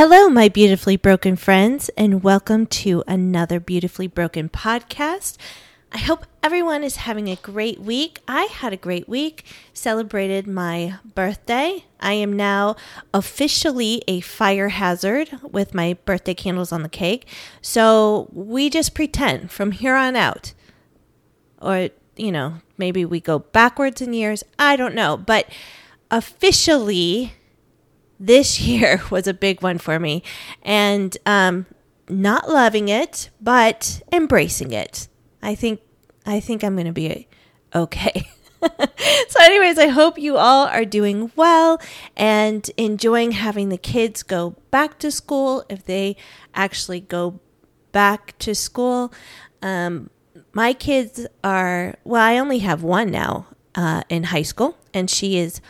Hello, my beautifully broken friends, and welcome to another Beautifully Broken podcast. I hope everyone is having a great week. I had a great week, celebrated my birthday. I am now officially a fire hazard with my birthday candles on the cake. So we just pretend from here on out, or, you know, maybe we go backwards in years. I don't know. But officially, this year was a big one for me. And um, not loving it, but embracing it. I think I think I'm going to be okay. so anyways, I hope you all are doing well and enjoying having the kids go back to school if they actually go back to school. Um, my kids are well, I only have one now uh, in high school, and she is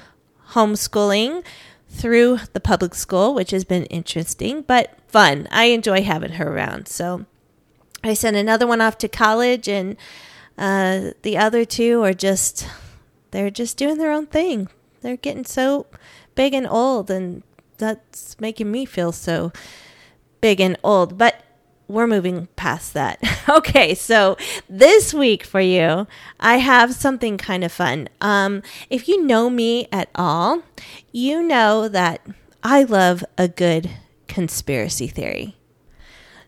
homeschooling through the public school, which has been interesting but fun. I enjoy having her around. So I sent another one off to college, and uh, the other two are just, they're just doing their own thing. They're getting so big and old, and that's making me feel so big and old. But we're moving past that. okay, so this week for you, I have something kind of fun. Um, if you know me at all, you know that I love a good conspiracy theory.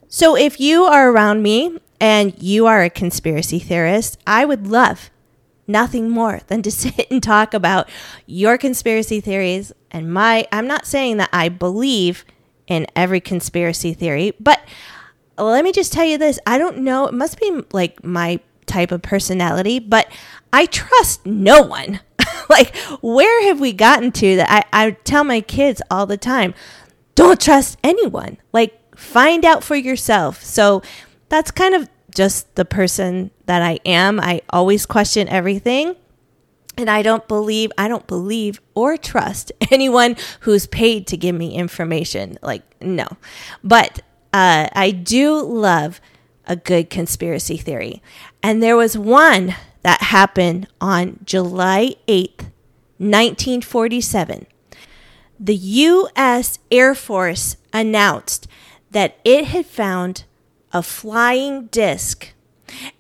So if you are around me and you are a conspiracy theorist, I would love nothing more than to sit and talk about your conspiracy theories and my I'm not saying that I believe in every conspiracy theory, but let me just tell you this. I don't know. It must be like my type of personality, but I trust no one. like, where have we gotten to that I, I tell my kids all the time, don't trust anyone. Like, find out for yourself. So that's kind of just the person that I am. I always question everything. And I don't believe, I don't believe or trust anyone who's paid to give me information. Like, no. But uh, I do love a good conspiracy theory. And there was one that happened on July 8th, 1947. The U.S. Air Force announced that it had found a flying disc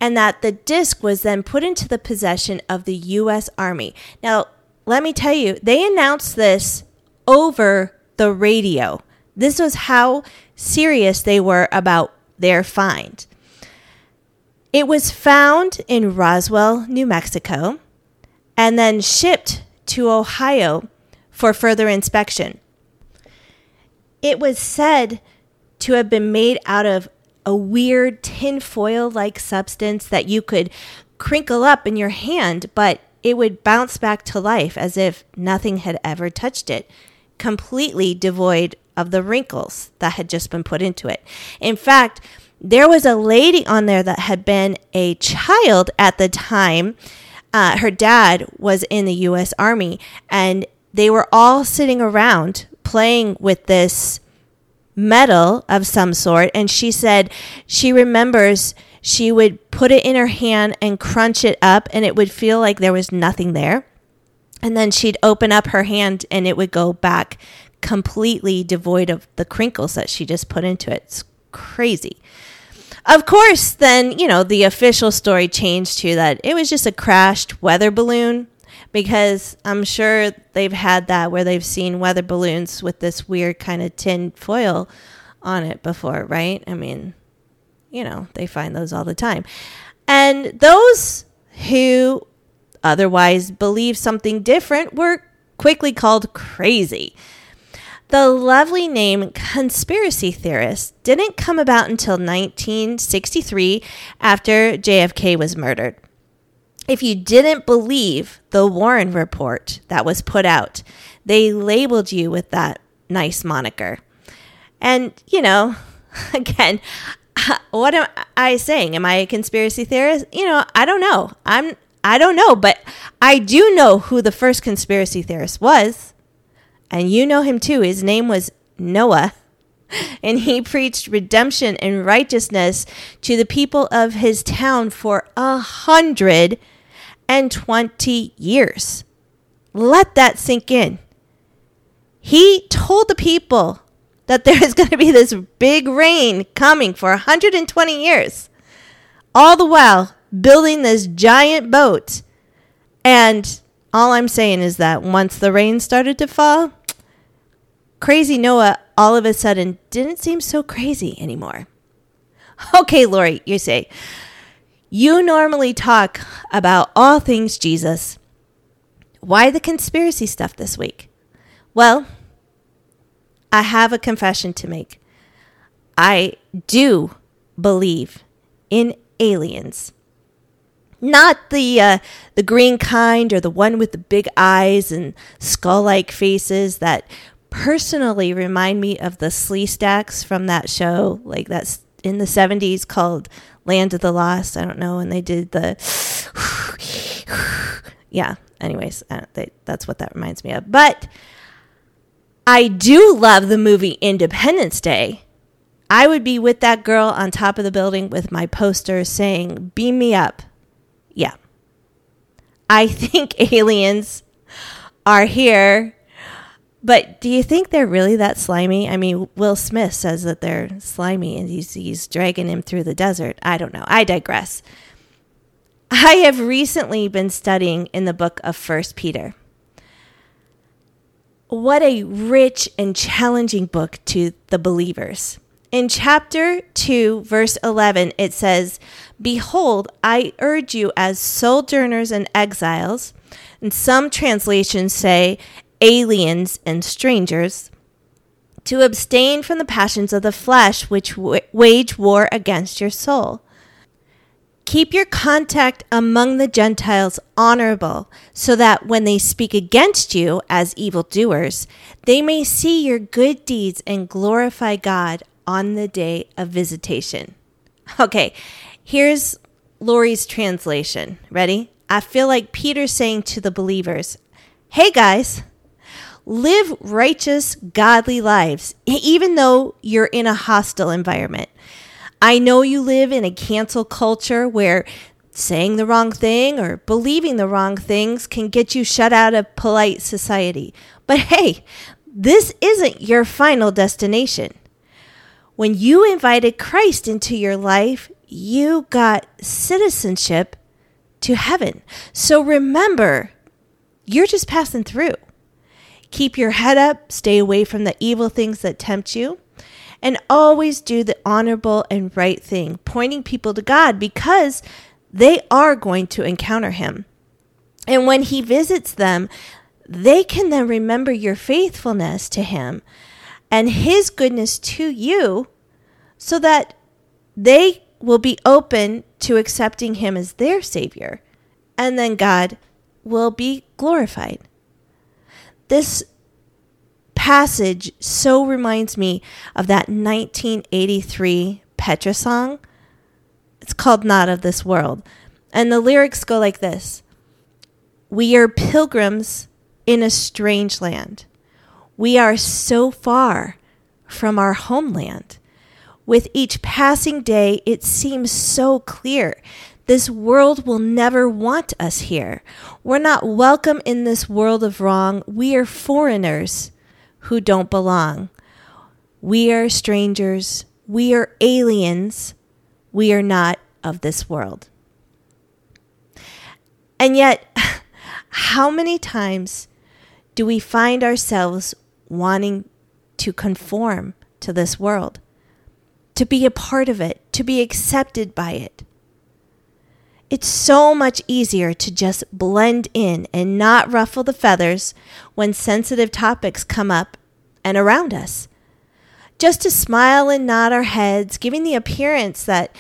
and that the disc was then put into the possession of the U.S. Army. Now, let me tell you, they announced this over the radio. This was how serious they were about their find. It was found in Roswell, New Mexico, and then shipped to Ohio for further inspection. It was said to have been made out of a weird tinfoil like substance that you could crinkle up in your hand, but it would bounce back to life as if nothing had ever touched it, completely devoid of the wrinkles that had just been put into it. In fact, there was a lady on there that had been a child at the time. Uh, her dad was in the U.S. Army, and they were all sitting around playing with this metal of some sort. And she said she remembers she would put it in her hand and crunch it up, and it would feel like there was nothing there. And then she'd open up her hand and it would go back completely devoid of the crinkles that she just put into it. It's crazy. Of course, then, you know, the official story changed to that it was just a crashed weather balloon because I'm sure they've had that where they've seen weather balloons with this weird kind of tin foil on it before, right? I mean, you know, they find those all the time. And those who otherwise believe something different were quickly called crazy. The lovely name conspiracy theorist didn't come about until 1963 after JFK was murdered. If you didn't believe the Warren report that was put out, they labeled you with that nice moniker. And, you know, again, what am I saying? Am I a conspiracy theorist? You know, I don't know. I'm I don't know, but I do know who the first conspiracy theorist was and you know him too. His name was Noah. And he preached redemption and righteousness to the people of his town for a hundred and twenty years. Let that sink in. He told the people that there is going to be this big rain coming for 120 years. All the while building this giant boat. And all I'm saying is that once the rain started to fall, crazy Noah all of a sudden didn't seem so crazy anymore. Okay, Lori, you say, you normally talk about all things Jesus. Why the conspiracy stuff this week? Well, I have a confession to make. I do believe in aliens. Not the uh, the green kind or the one with the big eyes and skull-like faces that personally remind me of the Sleestaks from that show, like that's in the 70s called Land of the Lost. I don't know, and they did the yeah. Anyways, they, that's what that reminds me of. But I do love the movie Independence Day. I would be with that girl on top of the building with my poster saying, Beam me up. Yeah. I think aliens are here. But do you think they're really that slimy? I mean, Will Smith says that they're slimy and he's, he's dragging him through the desert. I don't know. I digress. I have recently been studying in the book of First Peter what a rich and challenging book to the believers. In chapter 2, verse 11, it says, Behold, I urge you as sojourners and exiles, and some translations say aliens and strangers, to abstain from the passions of the flesh which w- wage war against your soul Keep your contact among the Gentiles honorable, so that when they speak against you as evildoers, they may see your good deeds and glorify God on the day of visitation. Okay, here's Lori's translation. Ready? I feel like Peter's saying to the believers, Hey guys, live righteous, godly lives, even though you're in a hostile environment. I know you live in a cancel culture where saying the wrong thing or believing the wrong things can get you shut out of polite society. But hey, this isn't your final destination. When you invited Christ into your life, you got citizenship to heaven. So remember, you're just passing through. Keep your head up, stay away from the evil things that tempt you and always do the honorable and right thing, pointing people to God because they are going to encounter Him. And when He visits them, they can then remember your faithfulness to Him and His goodness to you so that they will be open to accepting Him as their Savior. And then God will be glorified. This passage so reminds me of that 1983 Petra song. It's called Not of This World. And the lyrics go like this We are pilgrims in a strange land. We are so far from our homeland. With each passing day, it seems so clear. This world will never want us here. We're not welcome in this world of wrong. We are foreigners who don't belong. We are strangers. We are aliens. We are not of this world. And yet, how many times do we find ourselves wanting to conform to this world, to be a part of it, to be accepted by it? It's so much easier to just blend in and not ruffle the feathers when sensitive topics come up and around us. Just to smile and nod our heads, giving the appearance that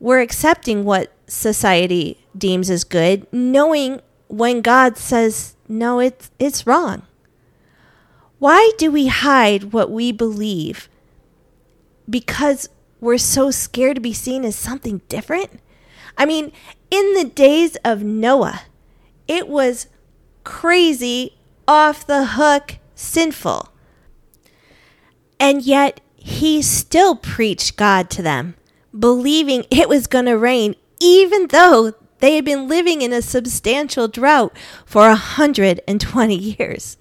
we're accepting what society deems as good, knowing when God says, no, it's, it's wrong. Why do we hide what we believe? Because we're so scared to be seen as something different? I mean, in the days of Noah, it was crazy, off the hook, sinful. And yet, he still preached God to them, believing it was going to rain, even though they had been living in a substantial drought for 120 years.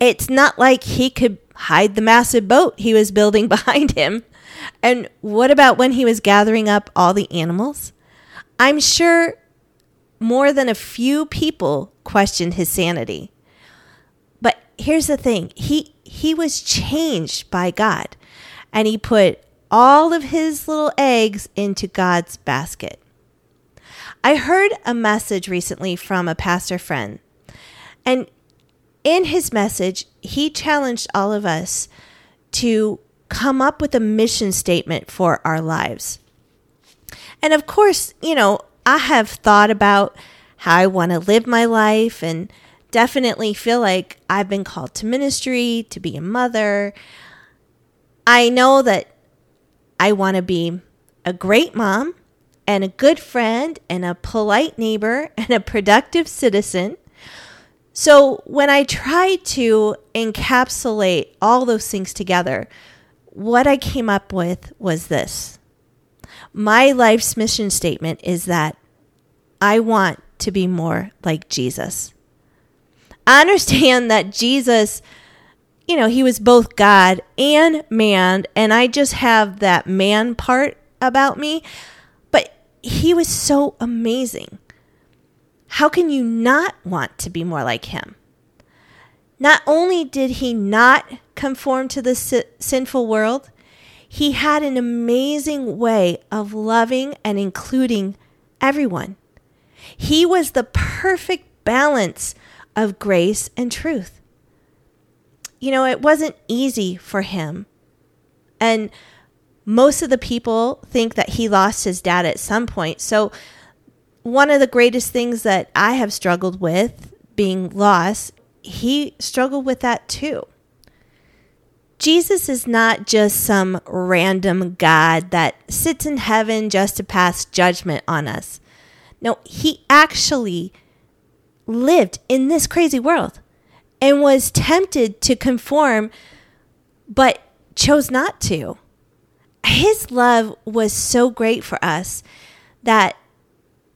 It's not like he could hide the massive boat he was building behind him? And what about when he was gathering up all the animals? I'm sure more than a few people questioned his sanity. But here's the thing he, he was changed by God, and he put all of his little eggs into God's basket. I heard a message recently from a pastor friend, and in his message, he challenged all of us to come up with a mission statement for our lives. And of course, you know, I have thought about how I want to live my life and definitely feel like I've been called to ministry, to be a mother. I know that I want to be a great mom and a good friend and a polite neighbor and a productive citizen. So when I tried to encapsulate all those things together, what I came up with was this. My life's mission statement is that I want to be more like Jesus. I understand that Jesus, you know, he was both God and man, and I just have that man part about me, but he was so amazing. How can you not want to be more like him? Not only did he not conform to the sinful world, he had an amazing way of loving and including everyone. He was the perfect balance of grace and truth. You know, it wasn't easy for him. And most of the people think that he lost his dad at some point. So, one of the greatest things that I have struggled with being lost, he struggled with that too. Jesus is not just some random God that sits in heaven just to pass judgment on us. No, he actually lived in this crazy world and was tempted to conform, but chose not to. His love was so great for us that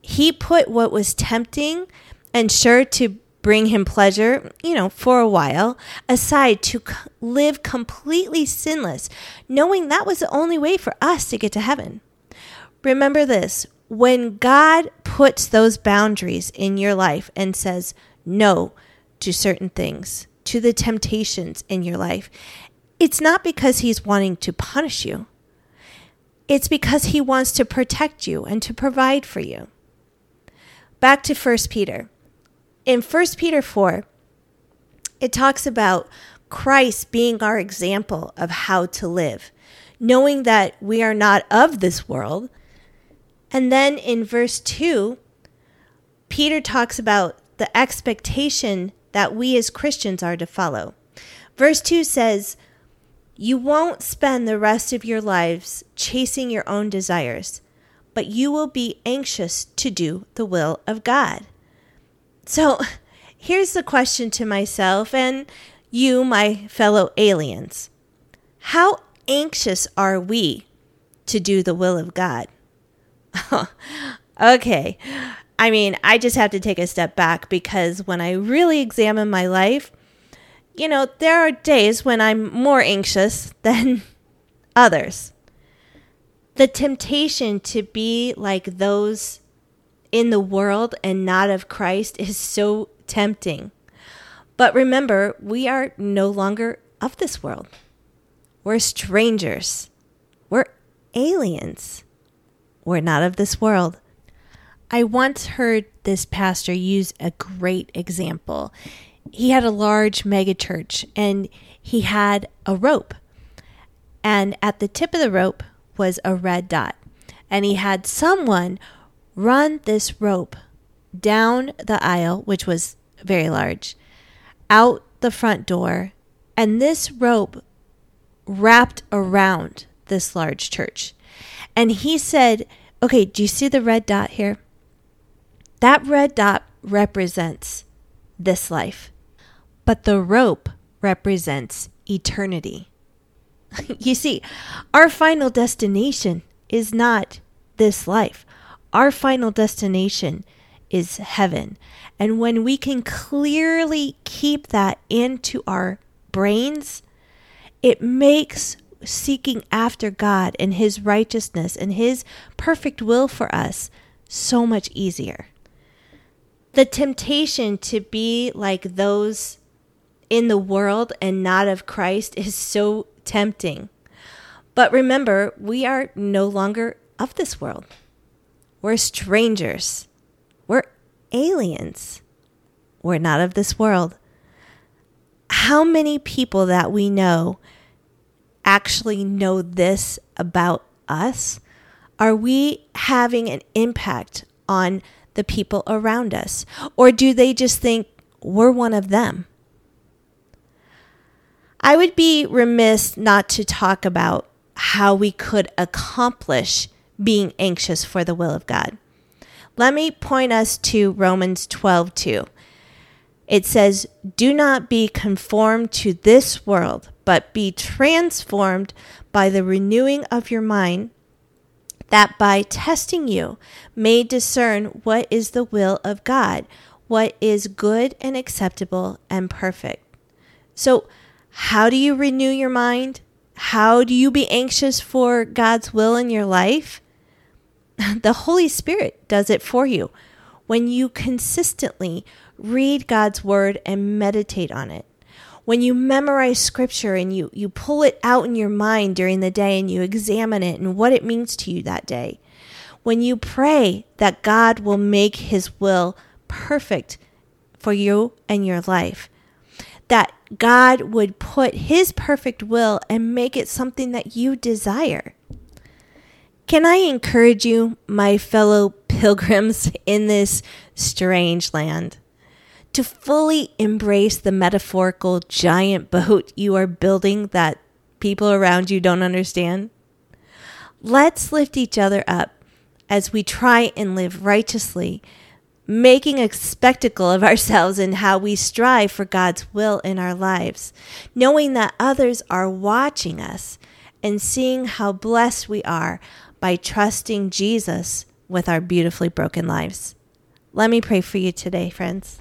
he put what was tempting and sure to bring him pleasure, you know, for a while, aside to live completely sinless, knowing that was the only way for us to get to heaven. Remember this when God puts those boundaries in your life and says no to certain things, to the temptations in your life, it's not because He's wanting to punish you. It's because he wants to protect you and to provide for you. Back to 1 Peter in 1 Peter 4, it talks about Christ being our example of how to live, knowing that we are not of this world. And then in verse 2, Peter talks about the expectation that we as Christians are to follow. Verse 2 says, You won't spend the rest of your lives chasing your own desires, but you will be anxious to do the will of God. So here's the question to myself and you, my fellow aliens How anxious are we to do the will of God? okay. I mean, I just have to take a step back because when I really examine my life, you know, there are days when I'm more anxious than others. The temptation to be like those in the world and not of Christ is so tempting. But remember, we are no longer of this world. We're strangers. We're aliens. We're not of this world. I once heard this pastor use a great example. He had a large megachurch and he had a rope. And at the tip of the rope was a red dot. And he had someone run this rope down the aisle, which was very large, out the front door, and this rope wrapped around this large church. And he said, Okay, do you see the red dot here? That red dot represents this life, but the rope represents eternity. you see, our final destination is not this life. Our final destination is heaven. And when we can clearly keep that into our brains it makes seeking after God and His righteousness and His perfect will for us so much easier. The temptation to be like those in the world and not of Christ is so tempting. But remember, we are no longer of this world. We're strangers. We're aliens. We're not of this world. How many people that we know actually know this about us? Are we having an impact on the people around us? Or do they just think we're one of them? I would be remiss not to talk about how we could accomplish being anxious for the will of God. Let me point us to Romans 12 2. It says, Do not be conformed to this world, but be transformed by the renewing of your mind, that by testing you may discern what is the will of God, what is good and acceptable and perfect. So, how do you renew your mind? How do you be anxious for God's will in your life? The Holy Spirit does it for you when you consistently read God's word and meditate on it. When you memorize scripture and you, you pull it out in your mind during the day and you examine it and what it means to you that day. When you pray that God will make his will perfect for you and your life that God would put His perfect will and make it something that you desire. Can I encourage you, my fellow pilgrims in this strange land, to fully embrace the metaphorical giant boat you are building that people around you don't understand? Let's lift each other up as we try and live righteously making a spectacle of ourselves and how we strive for God's will in our lives, knowing that others are watching us and seeing how blessed we are by trusting Jesus with our beautifully broken lives. Let me pray for you today, friends.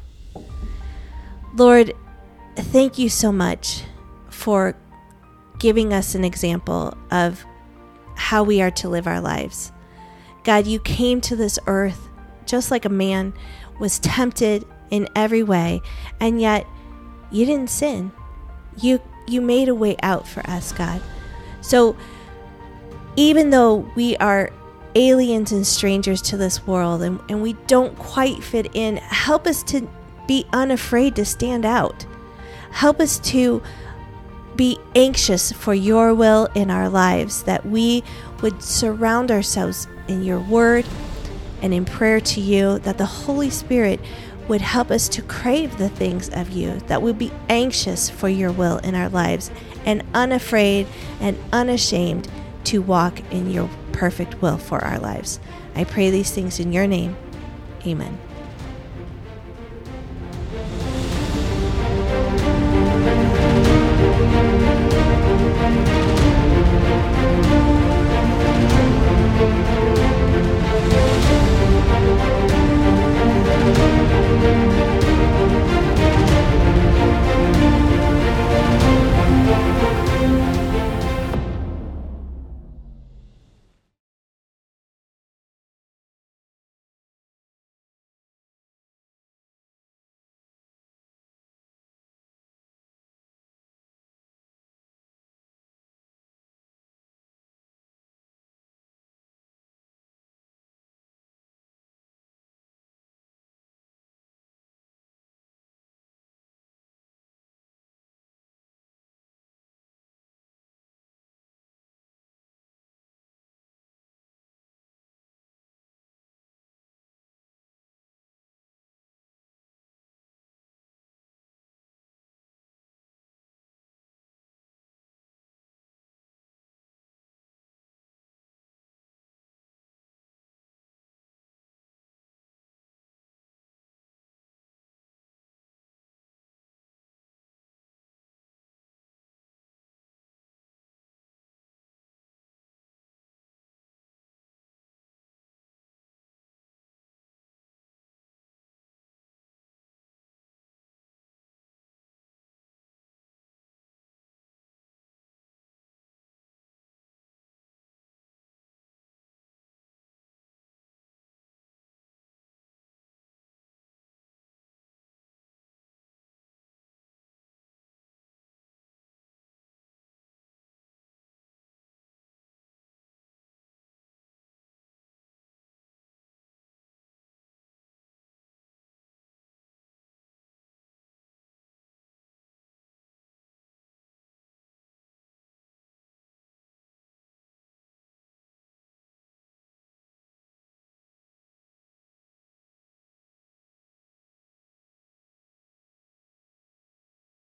Lord, thank you so much for giving us an example of how we are to live our lives. God, you came to this earth just like a man, was tempted in every way, and yet you didn't sin. You you made a way out for us, God. So even though we are aliens and strangers to this world and, and we don't quite fit in, help us to be unafraid to stand out. Help us to be anxious for your will in our lives, that we would surround ourselves in your word and in prayer to you that the Holy Spirit would help us to crave the things of you, that we'll be anxious for your will in our lives and unafraid and unashamed to walk in your perfect will for our lives. I pray these things in your name. Amen.